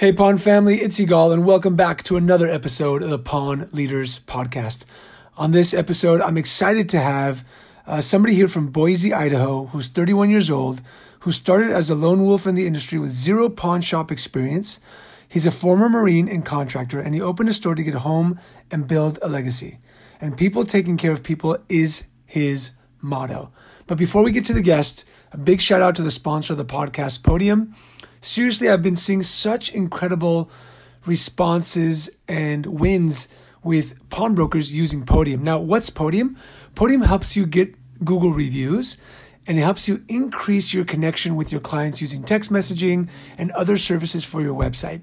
Hey, Pawn family, it's Yigal, and welcome back to another episode of the Pawn Leaders Podcast. On this episode, I'm excited to have uh, somebody here from Boise, Idaho, who's 31 years old, who started as a lone wolf in the industry with zero pawn shop experience. He's a former Marine and contractor, and he opened a store to get home and build a legacy. And people taking care of people is his motto. But before we get to the guest, a big shout out to the sponsor of the podcast, Podium seriously, I've been seeing such incredible responses and wins with pawnbrokers using Podium. Now, what's Podium? Podium helps you get Google reviews and it helps you increase your connection with your clients using text messaging and other services for your website.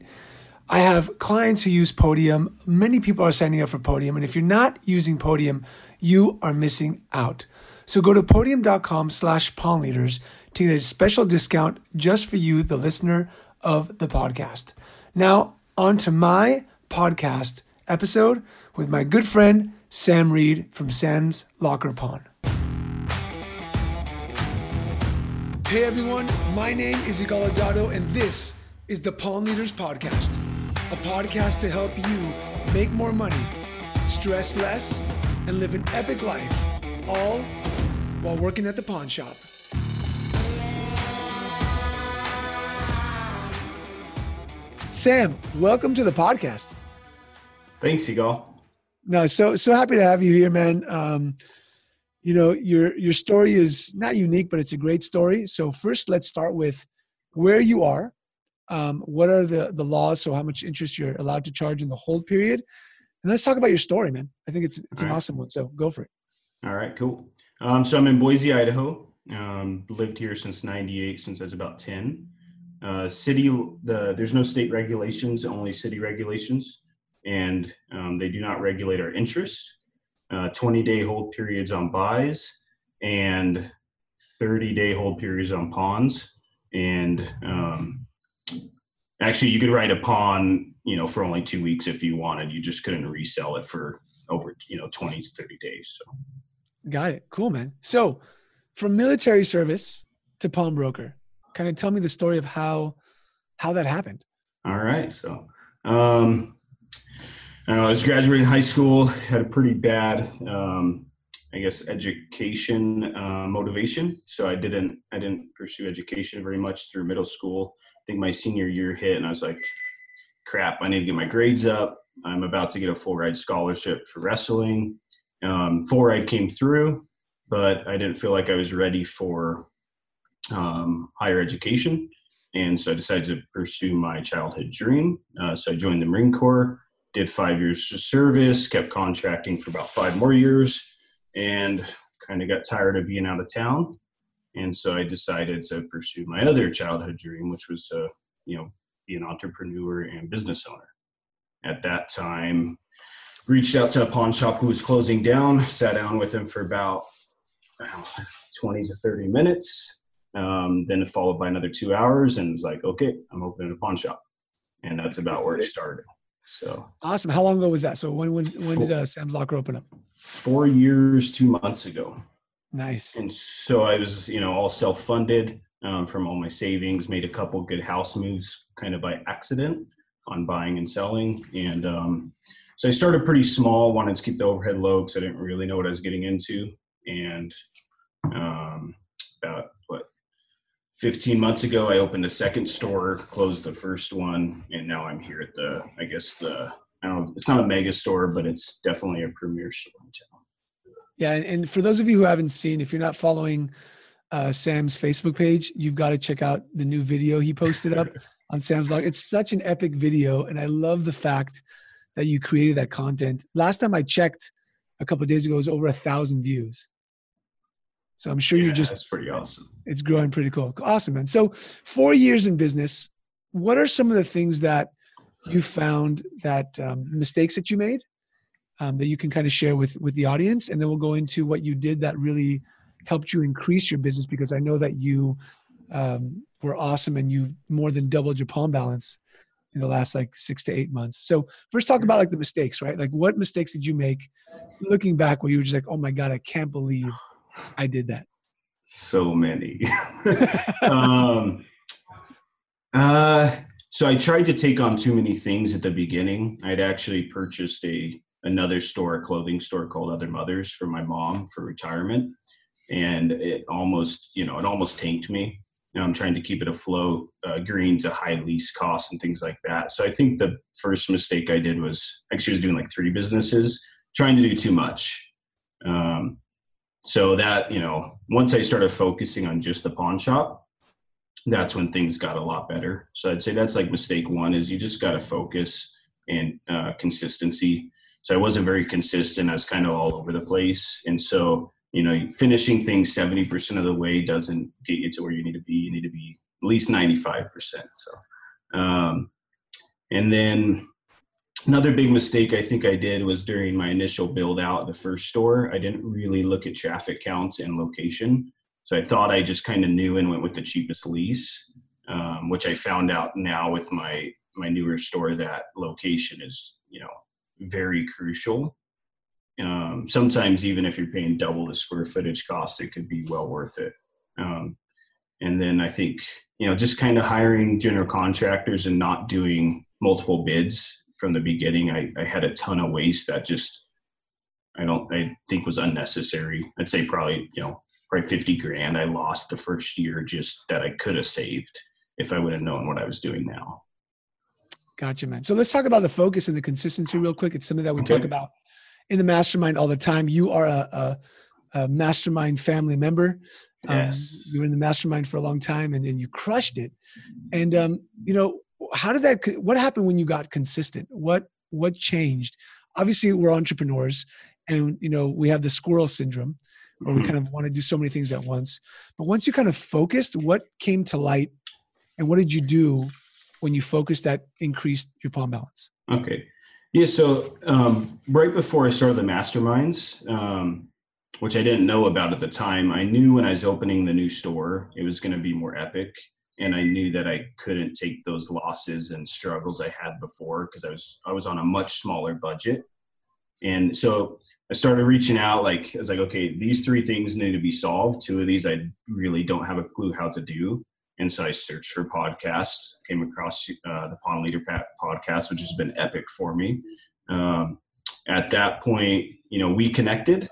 I have clients who use Podium. Many people are signing up for Podium. And if you're not using Podium, you are missing out. So go to podium.com slash pawn leaders to get a special discount just for you, the listener of the podcast. Now, on to my podcast episode with my good friend, Sam Reed from Sam's Locker Pawn. Hey everyone, my name is Yigal Adato, and this is the Pawn Leaders Podcast, a podcast to help you make more money, stress less, and live an epic life, all while working at the pawn shop. Sam, welcome to the podcast. Thanks, Yigal. No, so so happy to have you here, man. Um, you know, your your story is not unique, but it's a great story. So first, let's start with where you are. Um, what are the the laws? So how much interest you're allowed to charge in the hold period, and let's talk about your story, man. I think it's it's All an right. awesome one. So go for it. All right, cool. Um, so I'm in Boise, Idaho. Um, lived here since '98, since I was about ten. Uh, city, the there's no state regulations, only city regulations, and um, they do not regulate our interest. Uh, 20 day hold periods on buys and 30 day hold periods on pawns. And um, actually, you could write a pawn, you know, for only two weeks if you wanted. You just couldn't resell it for over, you know, 20 to 30 days. So, got it. Cool, man. So, from military service to pawnbroker, kind of tell me the story of how how that happened. All right. So um, I, was graduating high school, had a pretty bad, um, I guess, education uh, motivation. So I didn't I didn't pursue education very much through middle school. I think my senior year hit, and I was like, "Crap! I need to get my grades up. I'm about to get a full ride scholarship for wrestling." Um, full ride came through, but I didn't feel like I was ready for um, higher education. And so I decided to pursue my childhood dream. Uh, so I joined the Marine Corps, did five years of service, kept contracting for about five more years, and kind of got tired of being out of town. And so I decided to pursue my other childhood dream, which was to, you know, be an entrepreneur and business owner. At that time, reached out to a pawn shop who was closing down, sat down with him for about know, 20 to 30 minutes, um, then followed by another two hours, and it's like, okay, I'm opening a pawn shop, and that's about where it started. So awesome! How long ago was that? So when when when did uh, Sam's Locker open up? Four years, two months ago. Nice. And so I was, you know, all self funded um, from all my savings. Made a couple good house moves, kind of by accident, on buying and selling, and um, so I started pretty small. Wanted to keep the overhead low because I didn't really know what I was getting into, and um, about 15 months ago i opened a second store closed the first one and now i'm here at the i guess the i don't know it's not a mega store but it's definitely a premier store in town. Yeah and for those of you who haven't seen if you're not following uh, sam's facebook page you've got to check out the new video he posted up on sam's log. It's such an epic video and i love the fact that you created that content. Last time i checked a couple days ago it was over a thousand views so I'm sure yeah, you're just that's pretty awesome. It's growing pretty cool. Awesome, man. So four years in business, what are some of the things that you found that um, mistakes that you made um, that you can kind of share with with the audience, and then we'll go into what you did that really helped you increase your business because I know that you um, were awesome and you more than doubled your pawn balance in the last like six to eight months. So first talk about like the mistakes, right? Like what mistakes did you make looking back where you were just like, oh my God, I can't believe I did that. So many. um, uh, so I tried to take on too many things at the beginning. I'd actually purchased a another store, a clothing store called Other Mothers for my mom for retirement, and it almost, you know, it almost tanked me. You I'm trying to keep it afloat, uh, greens a high lease costs and things like that. So I think the first mistake I did was actually was doing like three businesses, trying to do too much. Um, so that you know, once I started focusing on just the pawn shop, that's when things got a lot better. So I'd say that's like mistake one is you just got to focus and uh, consistency. So I wasn't very consistent. I was kind of all over the place. And so, you know, finishing things 70% of the way doesn't get you to where you need to be. You need to be at least 95%. So, um, and then another big mistake I think I did was during my initial build out the first store, I didn't really look at traffic counts and location. So I thought I just kind of knew and went with the cheapest lease, um, which I found out now with my my newer store that location is you know very crucial. Um, sometimes even if you're paying double the square footage cost, it could be well worth it. Um, and then I think you know just kind of hiring general contractors and not doing multiple bids from the beginning. I, I had a ton of waste that just I don't I think was unnecessary. I'd say probably you know probably 50 grand I lost the first year just that I could have saved if I would have known what I was doing now. Gotcha, man. So let's talk about the focus and the consistency real quick. It's something that we okay. talk about in the mastermind all the time. You are a, a, a mastermind family member. Um, yes. Um, you were in the mastermind for a long time and, then you crushed it. And, um, you know, how did that, what happened when you got consistent? What, what changed? Obviously we're entrepreneurs and, you know, we have the squirrel syndrome where we mm-hmm. kind of want to do so many things at once. But once you kind of focused, what came to light and what did you do when you focused that increased your pawn balance? Okay. Yeah. So um, right before I started the masterminds, um, which I didn't know about at the time, I knew when I was opening the new store, it was going to be more epic. And I knew that I couldn't take those losses and struggles I had before because I was I was on a much smaller budget. And so I started reaching out. Like I was like, okay, these three things need to be solved. Two of these I really don't have a clue how to do. And so I searched for podcasts, came across uh, the Pawn Leader podcast, which has been epic for me. Um, at that point, you know, we connected.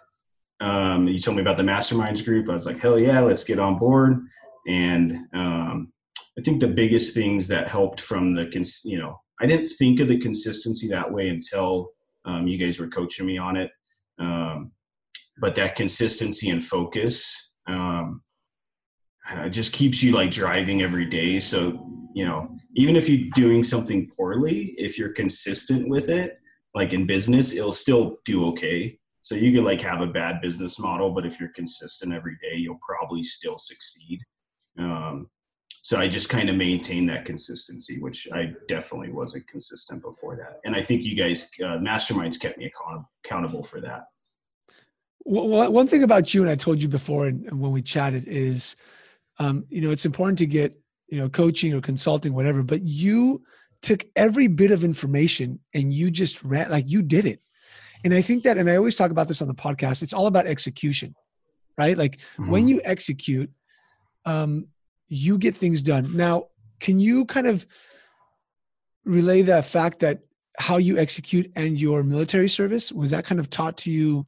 Um, you told me about the masterminds group. I was like, hell yeah, let's get on board. And um, I think the biggest things that helped from the, cons- you know, I didn't think of the consistency that way until um, you guys were coaching me on it. Um, but that consistency and focus um, uh, just keeps you like driving every day. So, you know, even if you're doing something poorly, if you're consistent with it, like in business, it'll still do okay. So you could like have a bad business model, but if you're consistent every day, you'll probably still succeed. Um, so I just kind of maintained that consistency, which I definitely wasn't consistent before that. And I think you guys, uh, masterminds, kept me account- accountable for that. Well, one thing about you, and I told you before, and when we chatted, is um, you know it's important to get you know coaching or consulting, whatever. But you took every bit of information and you just ran like you did it. And I think that, and I always talk about this on the podcast. It's all about execution, right? Like mm-hmm. when you execute, um, you get things done. Now, can you kind of relay the fact that how you execute and your military service was that kind of taught to you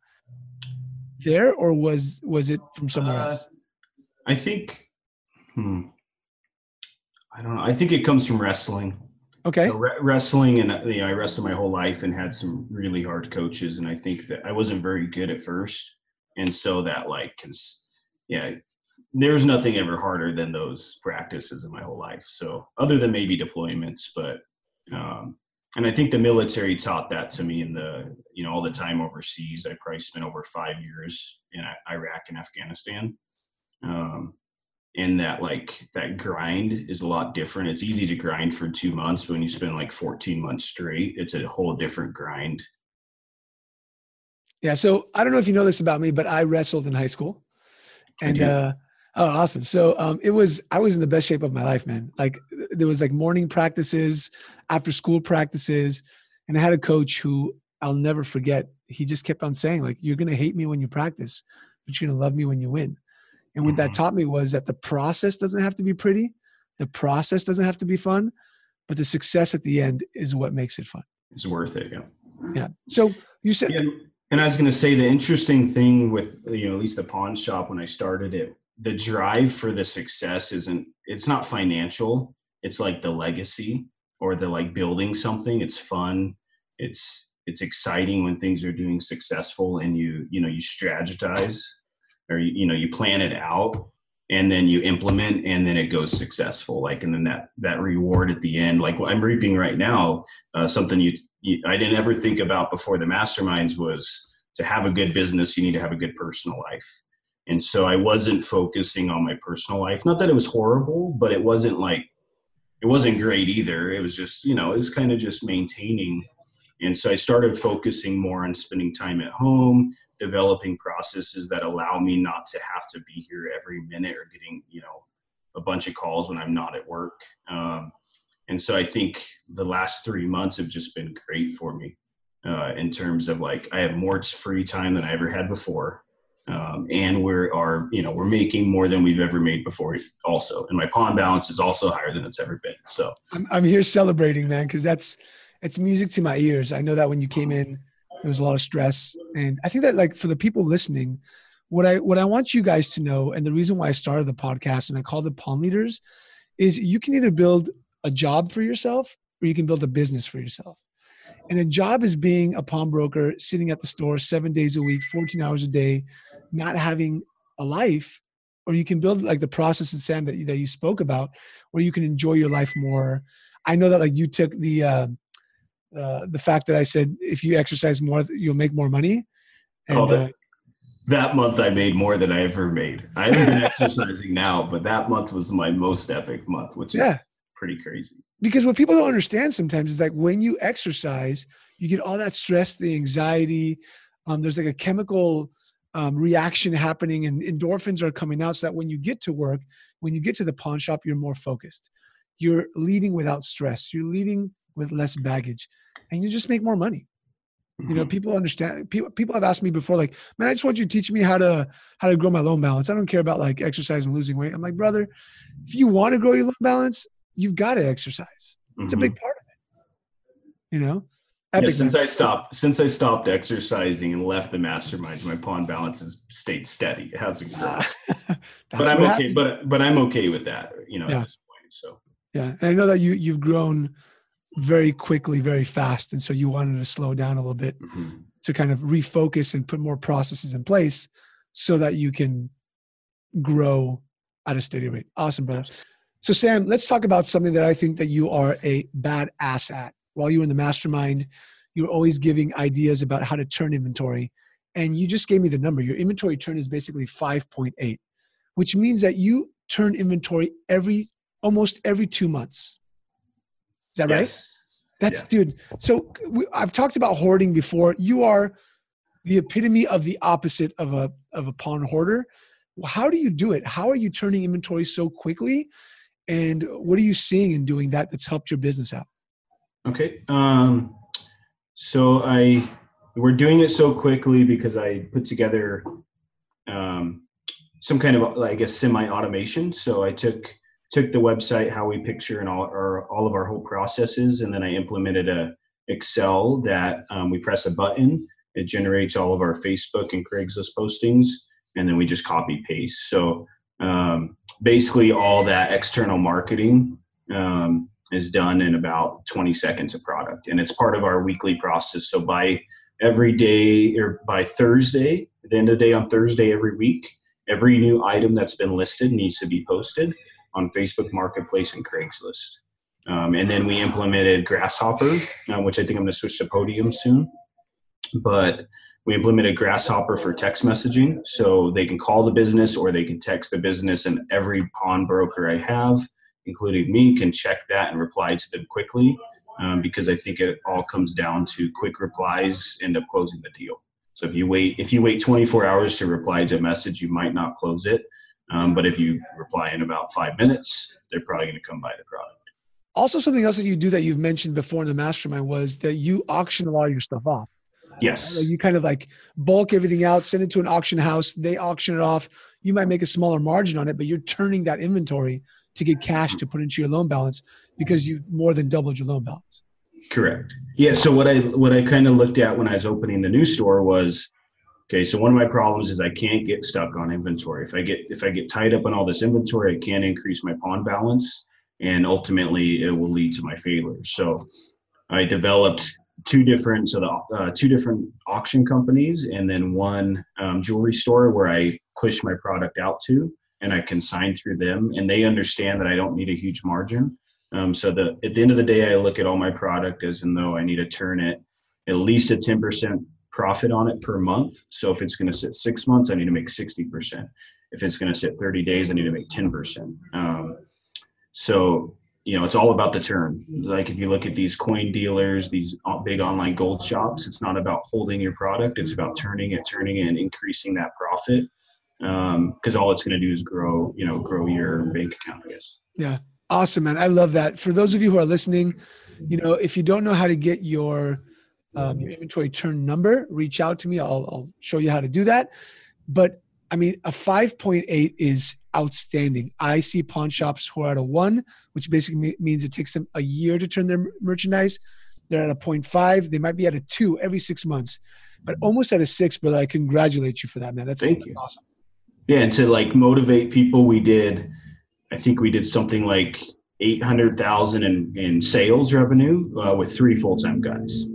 there, or was was it from somewhere uh, else? I think, hmm, I don't know. I think it comes from wrestling. Okay. So re- wrestling, and you know, I wrestled my whole life and had some really hard coaches, and I think that I wasn't very good at first, and so that like, cause yeah, there's nothing ever harder than those practices in my whole life. So other than maybe deployments, but um, and I think the military taught that to me in the you know all the time overseas. I probably spent over five years in Iraq and Afghanistan. Um, and that like that grind is a lot different. It's easy to grind for two months, but when you spend like 14 months straight, it's a whole different grind. Yeah. So I don't know if you know this about me, but I wrestled in high school. And uh, Oh, awesome. So um, it was, I was in the best shape of my life, man. Like there was like morning practices, after school practices. And I had a coach who I'll never forget. He just kept on saying like, you're going to hate me when you practice, but you're going to love me when you win. And what mm-hmm. that taught me was that the process doesn't have to be pretty. The process doesn't have to be fun, but the success at the end is what makes it fun. It's worth it. Yeah. Yeah. So you said. Yeah, and I was going to say the interesting thing with you know at least the pawn shop when I started it, the drive for the success isn't. It's not financial. It's like the legacy or the like building something. It's fun. It's it's exciting when things are doing successful and you you know you strategize or you, you know you plan it out and then you implement and then it goes successful like and then that that reward at the end like what i'm reaping right now uh, something you, you, i didn't ever think about before the masterminds was to have a good business you need to have a good personal life and so i wasn't focusing on my personal life. Not that it was horrible but it wasn't like it wasn't great either. It was just you know it was kind of just maintaining. And so i started focusing more on spending time at home developing processes that allow me not to have to be here every minute or getting you know a bunch of calls when i'm not at work. Um, and so i think the last three months have just been great for me uh, in terms of like i have more free time than i ever had before um, and we're are you know we're making more than we've ever made before also. And my pawn balance is also higher than it's ever been. So i'm, I'm here celebrating man because that's it's music to my ears. I know that when you came in there was a lot of stress, and I think that like for the people listening, what I what I want you guys to know, and the reason why I started the podcast and I called it Pawn Leaders, is you can either build a job for yourself or you can build a business for yourself. And a job is being a pawnbroker, sitting at the store seven days a week, 14 hours a day, not having a life. Or you can build like the process and Sam that you, that you spoke about, where you can enjoy your life more. I know that like you took the uh, uh, the fact that I said if you exercise more, you'll make more money. And, oh, that, uh, that month I made more than I ever made. I haven't been exercising now, but that month was my most epic month, which is yeah. pretty crazy. Because what people don't understand sometimes is like when you exercise, you get all that stress, the anxiety. Um, there's like a chemical um, reaction happening, and endorphins are coming out. So that when you get to work, when you get to the pawn shop, you're more focused. You're leading without stress. You're leading with less baggage and you just make more money you know mm-hmm. people understand people people have asked me before like man i just want you to teach me how to how to grow my loan balance i don't care about like exercise and losing weight i'm like brother if you want to grow your loan balance you've got to exercise it's mm-hmm. a big mm-hmm. part of it you know yeah, since I stopped since I stopped exercising and left the masterminds, my pawn balance has stayed steady. It hasn't grown. but I'm okay. Happened. But but I'm okay with that. You know, yeah. at this point. So yeah, and I know that you you've grown very quickly, very fast. And so you wanted to slow down a little bit mm-hmm. to kind of refocus and put more processes in place so that you can grow at a steady rate. Awesome, brother. So Sam, let's talk about something that I think that you are a bad ass at. While you were in the mastermind, you're always giving ideas about how to turn inventory. And you just gave me the number. Your inventory turn is basically 5.8, which means that you turn inventory every almost every two months. Is that yes. right? That's yes. dude. So we, I've talked about hoarding before. You are the epitome of the opposite of a of a pawn hoarder. How do you do it? How are you turning inventory so quickly? And what are you seeing in doing that that's helped your business out? Okay. Um, so I we're doing it so quickly because I put together um, some kind of I guess semi automation. So I took took the website, how we picture and all our all of our whole processes, and then I implemented a Excel that um, we press a button, it generates all of our Facebook and Craigslist postings, and then we just copy paste. So um, basically, all that external marketing um, is done in about 20 seconds of product, and it's part of our weekly process. So by every day or by Thursday, at the end of the day on Thursday every week, every new item that's been listed needs to be posted on Facebook Marketplace and Craigslist. Um, and then we implemented Grasshopper, uh, which I think I'm going to switch to Podium soon. But we implemented Grasshopper for text messaging, so they can call the business or they can text the business, and every pawnbroker I have, including me, can check that and reply to them quickly. Um, because I think it all comes down to quick replies end up closing the deal. So if you wait if you wait 24 hours to reply to a message, you might not close it. Um, but if you reply in about five minutes, they're probably going to come buy the product. Also, something else that you do that you've mentioned before in the mastermind was that you auction a lot of your stuff off. Yes. you kind of like bulk everything out, send it to an auction house, they auction it off. You might make a smaller margin on it, but you're turning that inventory to get cash to put into your loan balance. because you more than doubled your loan balance. Correct. Yeah. So what I what I kind of looked at when I was opening the new store was, okay. So one of my problems is I can't get stuck on inventory. If I get if I get tied up on all this inventory, I can't increase my pawn balance, and ultimately it will lead to my failure. So I developed two different so the uh, two different auction companies and then one um, jewelry store where I push my product out to and I can sign through them and they understand that I don't need a huge margin. Um, so the at the end of the day, I look at all my product as in though I need to turn it at least a 10% profit on it per month. So if it's going to sit six months, I need to make 60%. If it's going to sit 30 days, I need to make 10%. Um, so you know, it's all about the turn. Like if you look at these coin dealers, these big online gold shops, it's not about holding your product. It's about turning it, turning it, and increasing that profit. Because um, all it's going to do is grow, you know, grow your bank account. I guess. Yeah, awesome, man. I love that. For those of you who are listening, you know, if you don't know how to get your um, your inventory turn number, reach out to me. I'll, I'll show you how to do that. But I mean, a 5.8 is outstanding. I see pawn shops who are at a one, which basically means it takes them a year to turn their merchandise. They're at a 0.5. They might be at a two every six months, but almost at a six. But I congratulate you for that, man. That's, Thank that's you. awesome. Yeah, and to like motivate people, we did. I think we did something like eight hundred thousand in in sales revenue uh, with three full time guys.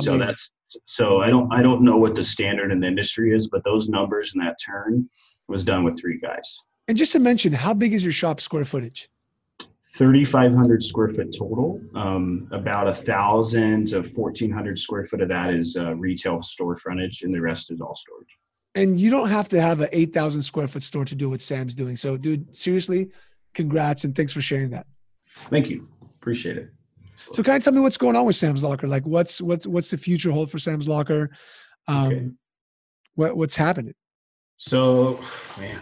So that's so I don't I don't know what the standard in the industry is, but those numbers and that turn was done with three guys. And just to mention, how big is your shop square footage? 3,500 square foot total. Um, about a thousand to 1,400 square foot of that is uh, retail store frontage, and the rest is all storage. And you don't have to have an 8,000 square foot store to do what Sam's doing. So, dude, seriously, congrats and thanks for sharing that. Thank you. Appreciate it. So, kind of tell me what's going on with Sam's Locker? Like, what's what's what's the future hold for Sam's Locker? Um, okay. What what's happening? So, man,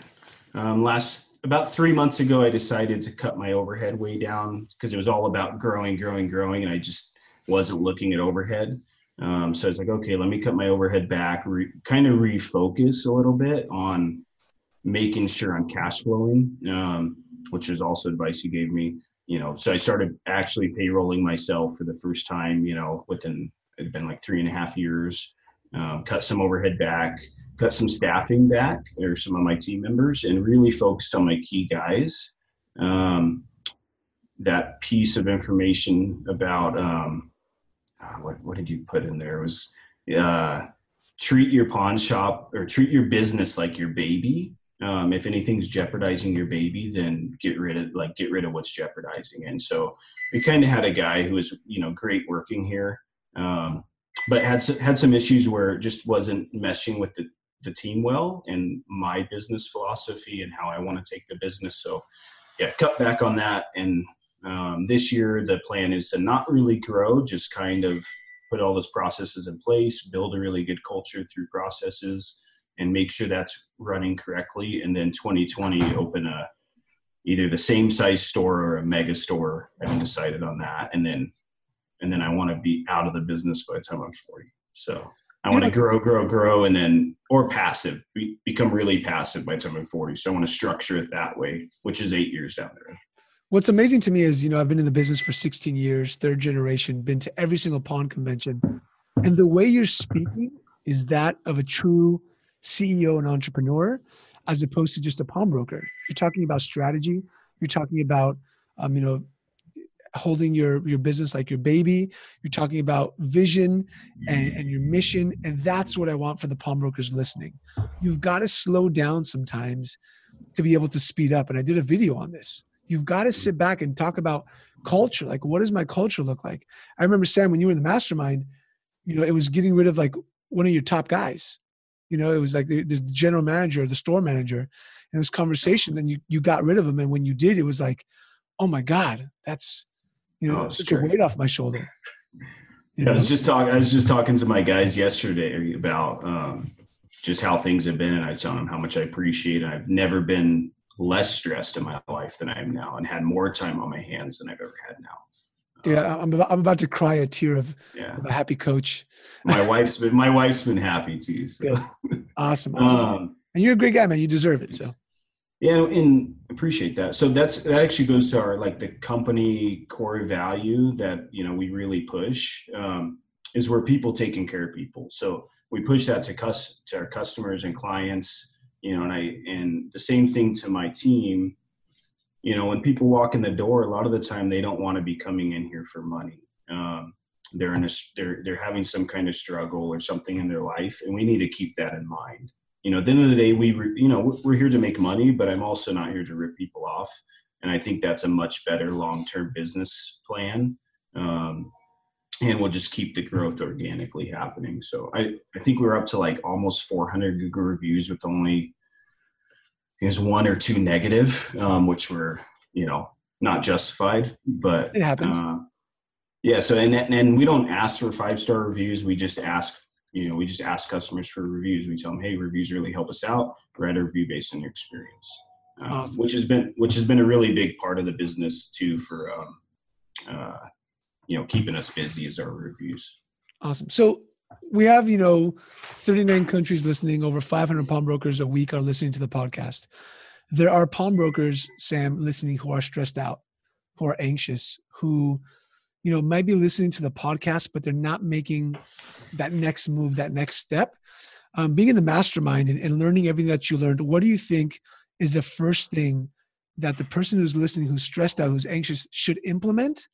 um, last about three months ago, I decided to cut my overhead way down because it was all about growing, growing, growing, and I just wasn't looking at overhead. Um, so it's like, okay, let me cut my overhead back, re- kind of refocus a little bit on making sure I'm cash flowing, um, which is also advice you gave me. You know, so I started actually payrolling myself for the first time. You know, within it'd been like three and a half years. Um, cut some overhead back, cut some staffing back or some of my team members and really focused on my key guys. Um, that piece of information about um, uh, what, what did you put in there it was uh, treat your pawn shop or treat your business like your baby. Um, if anything's jeopardizing your baby, then get rid of like get rid of what's jeopardizing. And so we kind of had a guy who was you know great working here, um, but had had some issues where it just wasn't meshing with the the team well and my business philosophy and how I want to take the business. So, yeah, cut back on that. And um, this year, the plan is to not really grow, just kind of put all those processes in place, build a really good culture through processes, and make sure that's running correctly. And then 2020, open a either the same size store or a mega store. I haven't decided on that. And then, and then I want to be out of the business by the time I'm 40. So I want to grow, grow, grow, and then or passive, be, become really passive by the time I'm 40. So I want to structure it that way, which is eight years down the road. What's amazing to me is, you know, I've been in the business for 16 years, third generation, been to every single pawn convention, and the way you're speaking is that of a true CEO and entrepreneur, as opposed to just a pawnbroker. You're talking about strategy. You're talking about, um, you know, holding your your business like your baby you're talking about vision and, and your mission and that's what i want for the pawnbrokers listening you've got to slow down sometimes to be able to speed up and i did a video on this you've got to sit back and talk about culture like what does my culture look like i remember sam when you were in the mastermind you know it was getting rid of like one of your top guys you know it was like the, the general manager the store manager and it was conversation then you you got rid of him and when you did it was like oh my god that's you know, oh, such a weight off my shoulder. Yeah, I was just talking. I was just talking to my guys yesterday about um, just how things have been, and I told them how much I appreciate. it. I've never been less stressed in my life than I am now, and had more time on my hands than I've ever had now. Yeah, um, I'm about, I'm about to cry a tear of, yeah. of a happy coach. my wife's been my wife's been happy too. So. Awesome, awesome. Um, and you're a great guy, man. You deserve it. So Yeah, and appreciate that. So that's that actually goes to our like the company core value that you know we really push um, is where people taking care of people. So we push that to cus to our customers and clients. You know, and I and the same thing to my team. You know, when people walk in the door, a lot of the time they don't want to be coming in here for money. Um, they're in a they're they're having some kind of struggle or something in their life, and we need to keep that in mind you know, at the end of the day, we, you know, we're here to make money, but I'm also not here to rip people off. And I think that's a much better long-term business plan. Um, and we'll just keep the growth organically happening. So I, I think we're up to like almost 400 Google reviews with only is one or two negative, um, which were, you know, not justified, but it happens. Uh, yeah. So, and, and we don't ask for five star reviews. We just ask you know, we just ask customers for reviews. We tell them, hey, reviews really help us out. Write a review based on your experience, um, awesome. which has been which has been a really big part of the business too for um, uh, you know keeping us busy is our reviews. Awesome. So we have you know 39 countries listening. Over 500 pawnbrokers a week are listening to the podcast. There are pawnbrokers, Sam, listening who are stressed out, who are anxious, who you know might be listening to the podcast but they're not making that next move that next step um, being in the mastermind and, and learning everything that you learned what do you think is the first thing that the person who's listening who's stressed out who's anxious should implement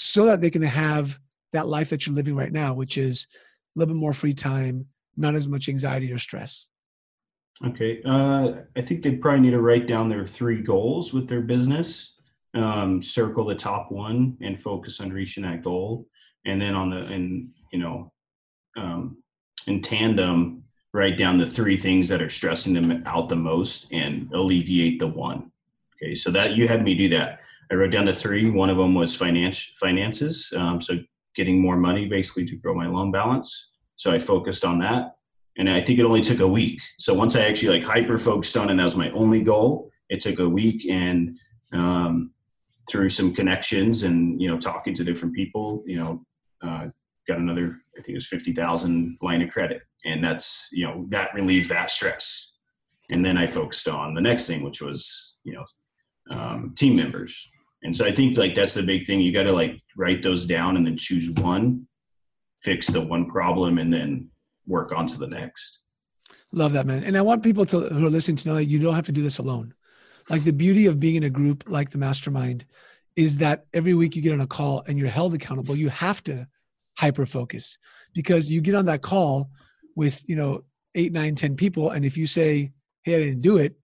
so that they can have that life that you're living right now which is a little bit more free time not as much anxiety or stress. Okay uh, i think they probably need to write down their three goals with their business. Um, circle the top one and focus on reaching that goal. And then on the and you know um, in tandem write down the three things that are stressing them out the most and alleviate the one. Okay so that you had me do that i wrote down the three. One of them was finance finances um, so getting more money basically to grow my loan balance. So i focused on that. And i think it only took a week. So once i actually like hyper focused on and that was my only goal it took a week and um, through some connections and you know talking to different people you know uh, got another i think it was 50000 line of credit. And that's you know that relieved that stress. And then i focused on the next thing which was you know um, team members and so i think like that's the big thing you got to like write those down and then choose one fix the one problem and then work on to the next love that man and i want people to who are listening to know that you don't have to do this alone like the beauty of being in a group like the mastermind is that every week you get on a call and you're held accountable. You have to hyper focus because you get on that call with, you know, eight, nine, ten people. And if you say, Hey, I didn't do it,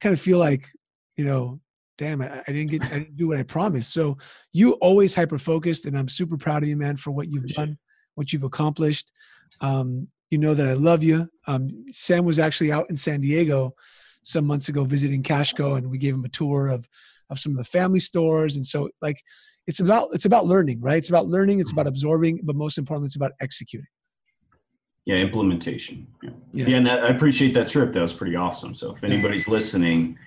kind of feel like, you know, damn, I, I didn't get, I didn't do what I promised. So you always hyper focused and I'm super proud of you, man, for what you've done, what you've accomplished. Um, you know that I love you. Um, Sam was actually out in San Diego some months ago visiting Cashco, and we gave him a tour of of some of the family stores. And so, like, it's about it's about learning, right? It's about learning. It's about absorbing, but most importantly, it's about executing. Yeah, implementation. Yeah, yeah, yeah and I appreciate that trip. That was pretty awesome. So if anybody's listening,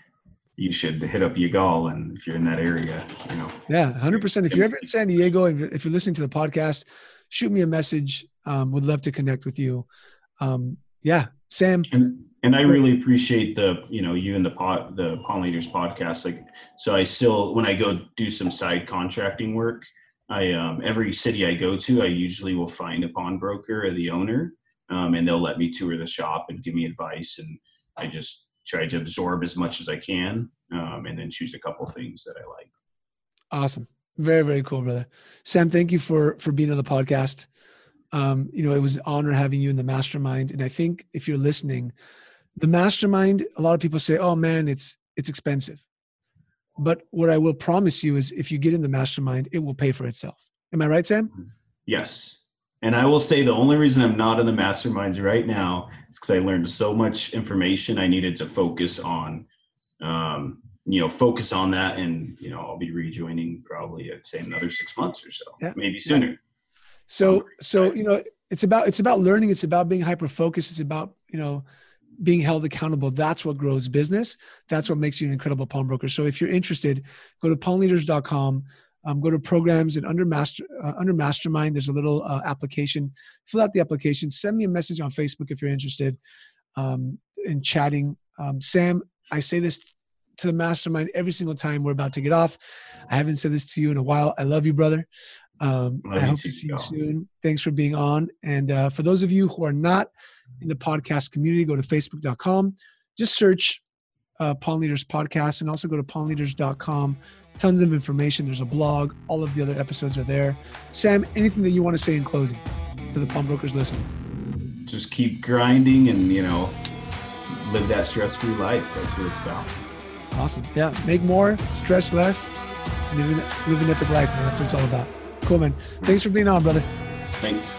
you should hit up Yigal, and if you're in that area, you know. Yeah, hundred percent. If you're ever in San Diego, and if you're listening to the podcast, shoot me a message. Um, would love to connect with you. Um, yeah, Sam. And, and I really appreciate the you know you and the pot the pawn leaders podcast. Like, so I still when I go do some side contracting work, I um, every city I go to, I usually will find a pawnbroker or the owner, um, and they'll let me tour the shop and give me advice, and I just try to absorb as much as I can, um, and then choose a couple things that I like. Awesome, very very cool, brother. Sam, thank you for for being on the podcast. Um, you know, it was an honor having you in the mastermind. And I think if you're listening, the mastermind, a lot of people say, oh man, it's it's expensive. But what I will promise you is if you get in the mastermind, it will pay for itself. Am I right, Sam? Yes. And I will say the only reason I'm not in the masterminds right now is because I learned so much information I needed to focus on, um, you know, focus on that. And, you know, I'll be rejoining probably, I'd say another six months or so, yeah. maybe sooner. Yeah. So so you know it's about it's about learning. It's about being hyper focused. It's about you know being held accountable. That's what grows business. That's what makes you an incredible pawnbroker. So if you're interested, go to pawnleaders.com. Um, go to programs and under master uh, under mastermind there's a little uh, application fill out the application send me a message on facebook if you're interested um, in chatting um, sam i say this to the mastermind every single time we're about to get off. I haven't said this to you in a while. I love you, brother. Um, I hope to see you soon. Thanks for being on. And uh, for those of you who are not in the podcast community, go to facebook.com. Just search uh, Pawn Leaders Podcast and also go to pawnleaders.com. Tons of information. There's a blog. All of the other episodes are there. Sam, anything that you want to say in closing to the pawnbrokers listening? Just keep grinding and, you know, live that stress free life. That's what it's about. Awesome. Yeah. Make more, stress less, living, living epic life, man. That's what it's all about. Cool, man. Thanks for being on, brother. Thanks.